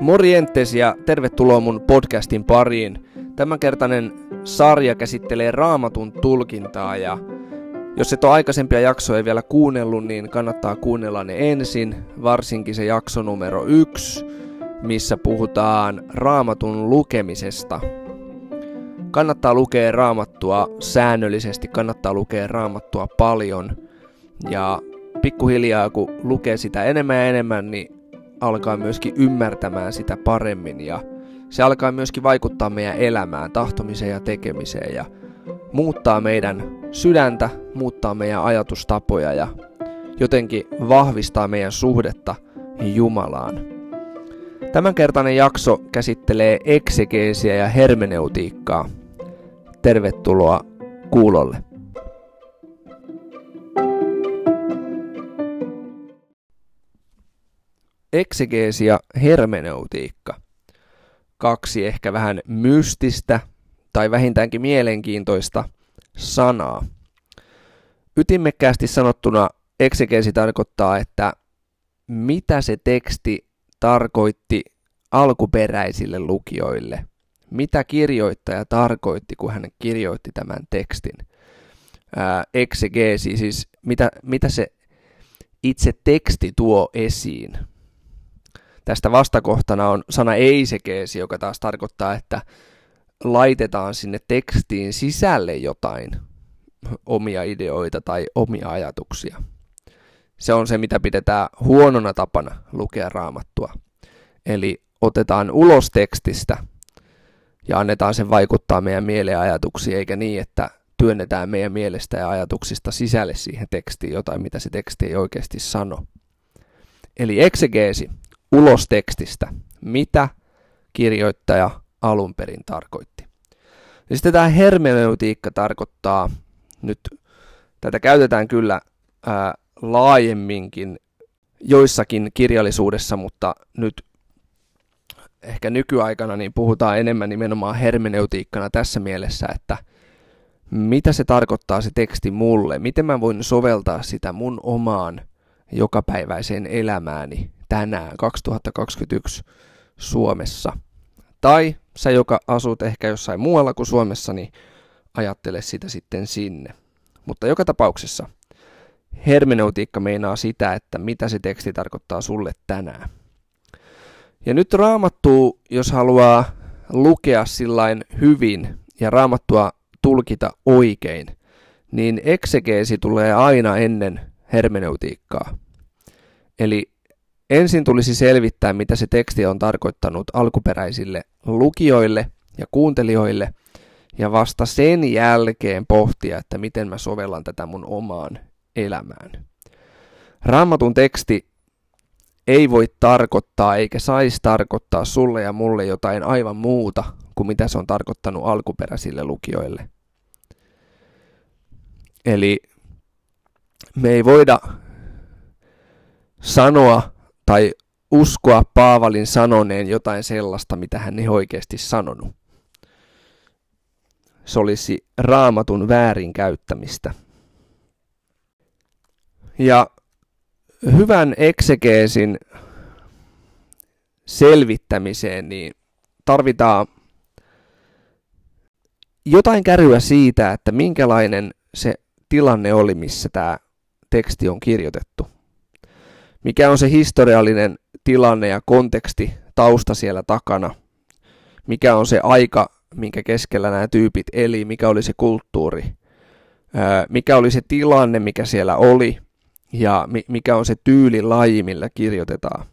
Morjentes ja tervetuloa mun podcastin pariin. Tämänkertainen sarja käsittelee raamatun tulkintaa ja jos et ole aikaisempia jaksoja vielä kuunnellut, niin kannattaa kuunnella ne ensin, varsinkin se jakso numero yksi, missä puhutaan raamatun lukemisesta. Kannattaa lukea raamattua säännöllisesti, kannattaa lukea raamattua paljon ja pikkuhiljaa kun lukee sitä enemmän ja enemmän, niin alkaa myöskin ymmärtämään sitä paremmin ja se alkaa myöskin vaikuttaa meidän elämään, tahtomiseen ja tekemiseen ja muuttaa meidän sydäntä, muuttaa meidän ajatustapoja ja jotenkin vahvistaa meidän suhdetta Jumalaan. Tämänkertainen jakso käsittelee eksegeesiä ja hermeneutiikkaa. Tervetuloa kuulolle. Eksegeesi ja hermeneutiikka. Kaksi ehkä vähän mystistä tai vähintäänkin mielenkiintoista sanaa. Ytimekkäästi sanottuna eksegeesi tarkoittaa, että mitä se teksti tarkoitti alkuperäisille lukijoille. Mitä kirjoittaja tarkoitti, kun hän kirjoitti tämän tekstin. Ää, eksegeesi, siis mitä, mitä se itse teksti tuo esiin. Tästä vastakohtana on sana eisegeesi, joka taas tarkoittaa, että laitetaan sinne tekstiin sisälle jotain omia ideoita tai omia ajatuksia. Se on se, mitä pidetään huonona tapana lukea raamattua. Eli otetaan ulos tekstistä ja annetaan sen vaikuttaa meidän mieleen ajatuksiin, eikä niin, että työnnetään meidän mielestä ja ajatuksista sisälle siihen tekstiin jotain, mitä se teksti ei oikeasti sano. Eli eksegeesi, ulos tekstistä, mitä kirjoittaja alun perin tarkoitti. Ja sitten tämä hermeneutiikka tarkoittaa, nyt tätä käytetään kyllä ää, laajemminkin joissakin kirjallisuudessa, mutta nyt ehkä nykyaikana niin puhutaan enemmän nimenomaan hermeneutiikkana tässä mielessä, että mitä se tarkoittaa se teksti mulle, miten mä voin soveltaa sitä mun omaan jokapäiväiseen elämääni tänään 2021 Suomessa. Tai sä, joka asut ehkä jossain muualla kuin Suomessa, niin ajattele sitä sitten sinne. Mutta joka tapauksessa hermeneutiikka meinaa sitä, että mitä se teksti tarkoittaa sulle tänään. Ja nyt raamattu, jos haluaa lukea sillain hyvin ja raamattua tulkita oikein, niin eksegeesi tulee aina ennen hermeneutiikkaa. Eli ensin tulisi selvittää, mitä se teksti on tarkoittanut alkuperäisille lukijoille ja kuuntelijoille, ja vasta sen jälkeen pohtia, että miten mä sovellan tätä mun omaan elämään. Raamatun teksti ei voi tarkoittaa eikä saisi tarkoittaa sulle ja mulle jotain aivan muuta kuin mitä se on tarkoittanut alkuperäisille lukijoille. Eli me ei voida sanoa tai uskoa Paavalin sanoneen jotain sellaista, mitä hän ei oikeasti sanonut. Se olisi raamatun väärinkäyttämistä. Ja hyvän eksegeesin selvittämiseen niin tarvitaan jotain käryä siitä, että minkälainen se tilanne oli, missä tämä teksti on kirjoitettu. Mikä on se historiallinen tilanne ja konteksti, tausta siellä takana. Mikä on se aika, minkä keskellä nämä tyypit eli, mikä oli se kulttuuri. Mikä oli se tilanne, mikä siellä oli ja mikä on se tyylilaji, millä kirjoitetaan.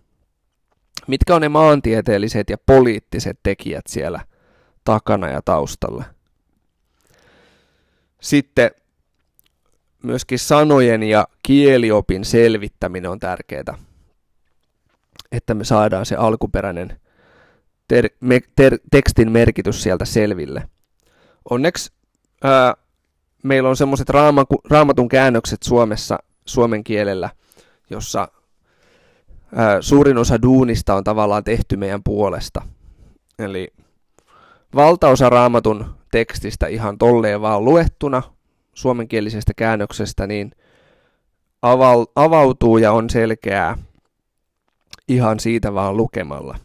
Mitkä on ne maantieteelliset ja poliittiset tekijät siellä takana ja taustalla. Sitten myöskin sanojen ja kieliopin selvittäminen on tärkeää, että me saadaan se alkuperäinen ter- me- ter- tekstin merkitys sieltä selville. Onneksi ää, meillä on semmoiset raama- raamatun käännökset Suomessa suomen kielellä, jossa ää, suurin osa duunista on tavallaan tehty meidän puolesta. Eli valtaosa raamatun tekstistä ihan tolleen vaan luettuna suomenkielisestä käännöksestä, niin avautuu ja on selkeää ihan siitä vaan lukemalla.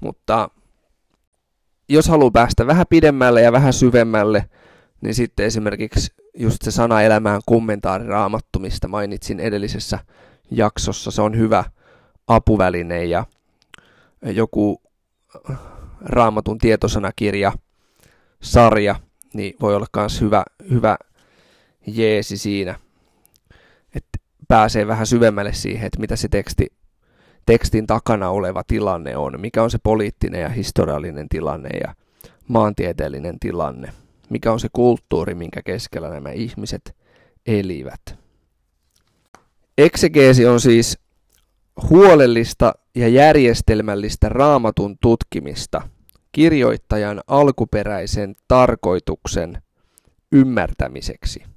Mutta jos haluaa päästä vähän pidemmälle ja vähän syvemmälle, niin sitten esimerkiksi just se sana elämään kommentaari raamattu, mistä mainitsin edellisessä jaksossa, se on hyvä apuväline ja joku raamatun tietosanakirja, sarja, niin voi olla myös hyvä, hyvä jeesi siinä, että pääsee vähän syvemmälle siihen, että mitä se teksti, tekstin takana oleva tilanne on, mikä on se poliittinen ja historiallinen tilanne ja maantieteellinen tilanne, mikä on se kulttuuri, minkä keskellä nämä ihmiset elivät. Eksegeesi on siis huolellista ja järjestelmällistä raamatun tutkimista kirjoittajan alkuperäisen tarkoituksen ymmärtämiseksi.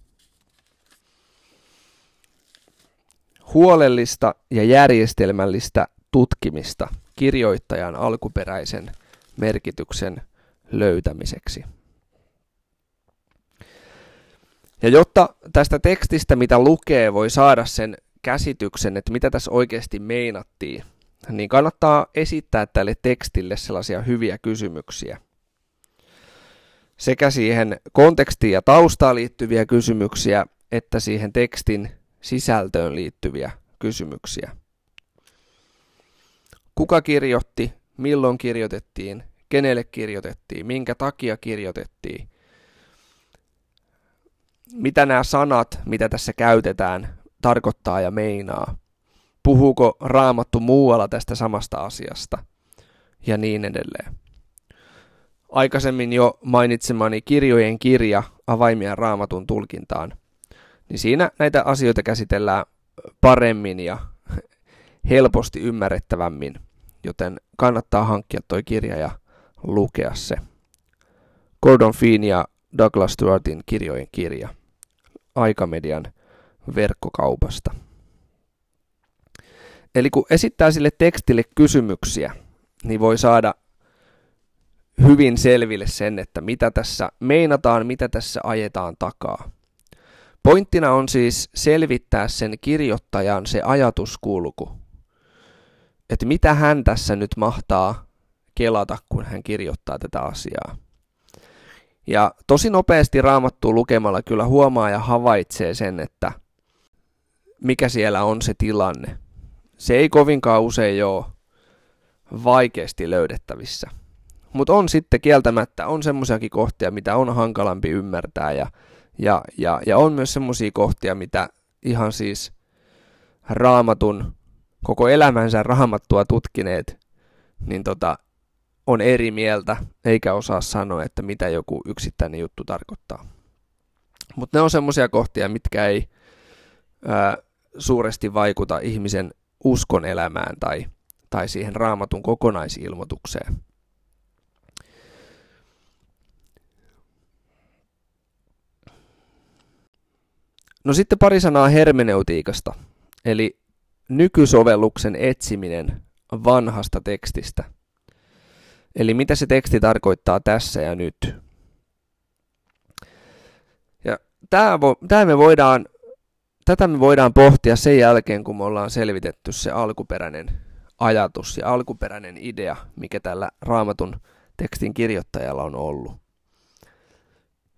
Huolellista ja järjestelmällistä tutkimista kirjoittajan alkuperäisen merkityksen löytämiseksi. Ja jotta tästä tekstistä, mitä lukee, voi saada sen käsityksen, että mitä tässä oikeasti meinattiin, niin kannattaa esittää tälle tekstille sellaisia hyviä kysymyksiä. Sekä siihen kontekstiin ja taustaan liittyviä kysymyksiä, että siihen tekstin sisältöön liittyviä kysymyksiä. Kuka kirjoitti, milloin kirjoitettiin, kenelle kirjoitettiin, minkä takia kirjoitettiin, mitä nämä sanat, mitä tässä käytetään, tarkoittaa ja meinaa. Puhuuko raamattu muualla tästä samasta asiasta ja niin edelleen. Aikaisemmin jo mainitsemani kirjojen kirja avaimia raamatun tulkintaan, niin siinä näitä asioita käsitellään paremmin ja helposti ymmärrettävämmin, joten kannattaa hankkia toi kirja ja lukea se. Gordon Feen ja Douglas Stewartin kirjojen kirja. Aikamedian verkkokaupasta. Eli kun esittää sille tekstille kysymyksiä, niin voi saada hyvin selville sen, että mitä tässä meinataan, mitä tässä ajetaan takaa. Pointtina on siis selvittää sen kirjoittajan se ajatuskulku, että mitä hän tässä nyt mahtaa kelata, kun hän kirjoittaa tätä asiaa. Ja tosi nopeasti raamattua lukemalla kyllä huomaa ja havaitsee sen, että mikä siellä on se tilanne. Se ei kovinkaan usein ole vaikeasti löydettävissä. Mutta on sitten kieltämättä, on semmoisiakin kohtia, mitä on hankalampi ymmärtää ja, ja, ja, ja on myös semmoisia kohtia, mitä ihan siis raamatun, koko elämänsä raamattua tutkineet, niin tota, on eri mieltä eikä osaa sanoa, että mitä joku yksittäinen juttu tarkoittaa. Mutta ne on semmoisia kohtia, mitkä ei ää, suuresti vaikuta ihmisen uskon elämään tai, tai siihen raamatun kokonaisilmoitukseen. No sitten pari sanaa hermeneutiikasta, eli nykysovelluksen etsiminen vanhasta tekstistä – Eli mitä se teksti tarkoittaa tässä ja nyt. Ja tämä, tämä me voidaan, tätä me voidaan pohtia sen jälkeen, kun me ollaan selvitetty se alkuperäinen ajatus ja alkuperäinen idea, mikä tällä raamatun tekstin kirjoittajalla on ollut.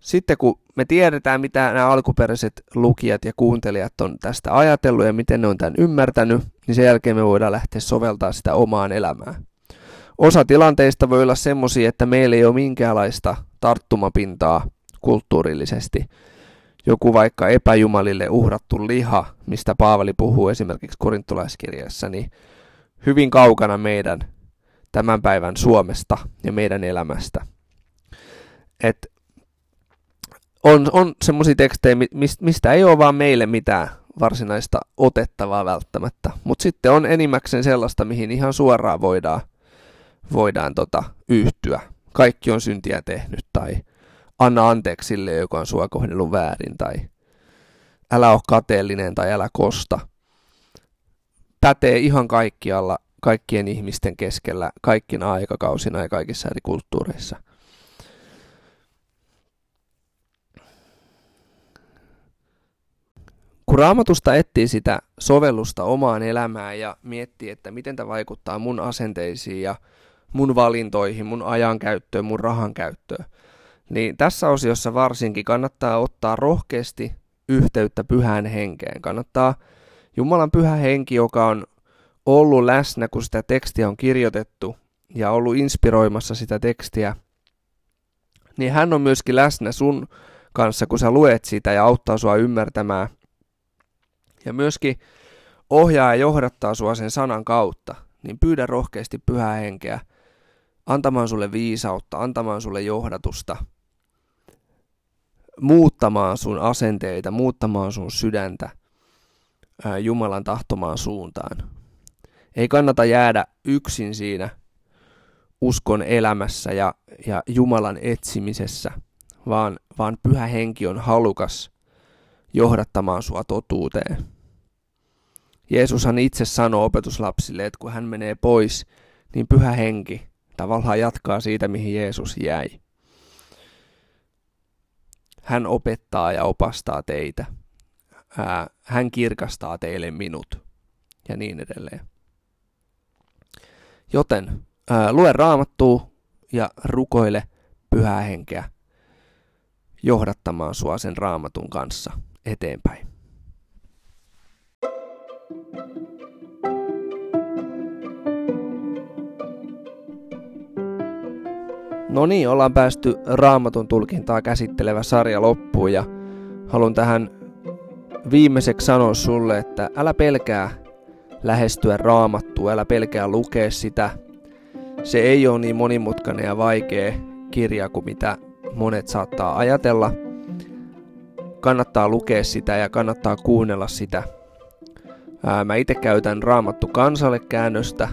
Sitten kun me tiedetään, mitä nämä alkuperäiset lukijat ja kuuntelijat on tästä ajatellut ja miten ne on tämän ymmärtänyt, niin sen jälkeen me voidaan lähteä soveltaa sitä omaan elämään. Osa tilanteista voi olla semmoisia, että meillä ei ole minkäänlaista tarttumapintaa kulttuurillisesti. Joku vaikka epäjumalille uhrattu liha, mistä Paavali puhuu esimerkiksi korintolaiskirjassa, niin hyvin kaukana meidän tämän päivän Suomesta ja meidän elämästä. Et on, on semmoisia tekstejä, mistä ei ole vaan meille mitään varsinaista otettavaa välttämättä, mutta sitten on enimmäkseen sellaista, mihin ihan suoraan voidaan voidaan tota, yhtyä. Kaikki on syntiä tehnyt tai anna anteeksi sille, joka on sua kohdellut väärin tai älä ole kateellinen tai älä kosta. Pätee ihan kaikkialla, kaikkien ihmisten keskellä, kaikkina aikakausina ja kaikissa eri kulttuureissa. Kun raamatusta etsii sitä sovellusta omaan elämään ja miettii, että miten tämä vaikuttaa mun asenteisiin ja mun valintoihin, mun ajankäyttöön, mun rahan käyttöön, niin tässä osiossa varsinkin kannattaa ottaa rohkeasti yhteyttä pyhään henkeen. Kannattaa Jumalan pyhä henki, joka on ollut läsnä, kun sitä tekstiä on kirjoitettu ja ollut inspiroimassa sitä tekstiä, niin hän on myöskin läsnä sun kanssa, kun sä luet sitä ja auttaa sua ymmärtämään. Ja myöskin ohjaa ja johdattaa sua sen sanan kautta, niin pyydä rohkeasti pyhää henkeä antamaan sulle viisautta, antamaan sulle johdatusta, muuttamaan sun asenteita, muuttamaan sun sydäntä Jumalan tahtomaan suuntaan. Ei kannata jäädä yksin siinä uskon elämässä ja, ja Jumalan etsimisessä, vaan, vaan pyhä henki on halukas johdattamaan sua totuuteen. Jeesushan itse sanoo opetuslapsille, että kun hän menee pois, niin pyhä henki tavallaan jatkaa siitä, mihin Jeesus jäi. Hän opettaa ja opastaa teitä. Hän kirkastaa teille minut ja niin edelleen. Joten ää, lue raamattua ja rukoile pyhää henkeä johdattamaan sua sen raamatun kanssa eteenpäin. No niin, ollaan päästy raamatun tulkintaa käsittelevä sarja loppuun ja haluan tähän viimeiseksi sanoa sulle, että älä pelkää lähestyä raamattua, älä pelkää lukea sitä. Se ei ole niin monimutkainen ja vaikea kirja kuin mitä monet saattaa ajatella. Kannattaa lukea sitä ja kannattaa kuunnella sitä. Ää, mä itse käytän Raamattu kansalle käännöstä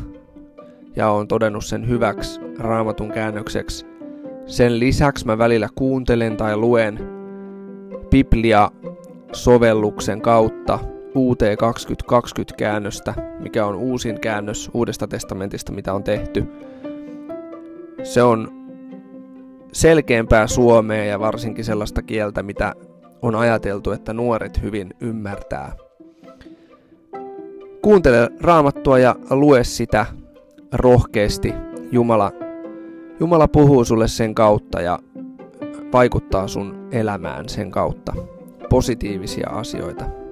ja olen todennut sen hyväksi Raamatun käännökseksi. Sen lisäksi mä välillä kuuntelen tai luen Biblia-sovelluksen kautta UT 2020-käännöstä, mikä on uusin käännös Uudesta testamentista, mitä on tehty. Se on selkeämpää suomea ja varsinkin sellaista kieltä, mitä on ajateltu, että nuoret hyvin ymmärtää. Kuuntele raamattua ja lue sitä rohkeasti. Jumala, Jumala puhuu sulle sen kautta ja vaikuttaa sun elämään sen kautta. Positiivisia asioita.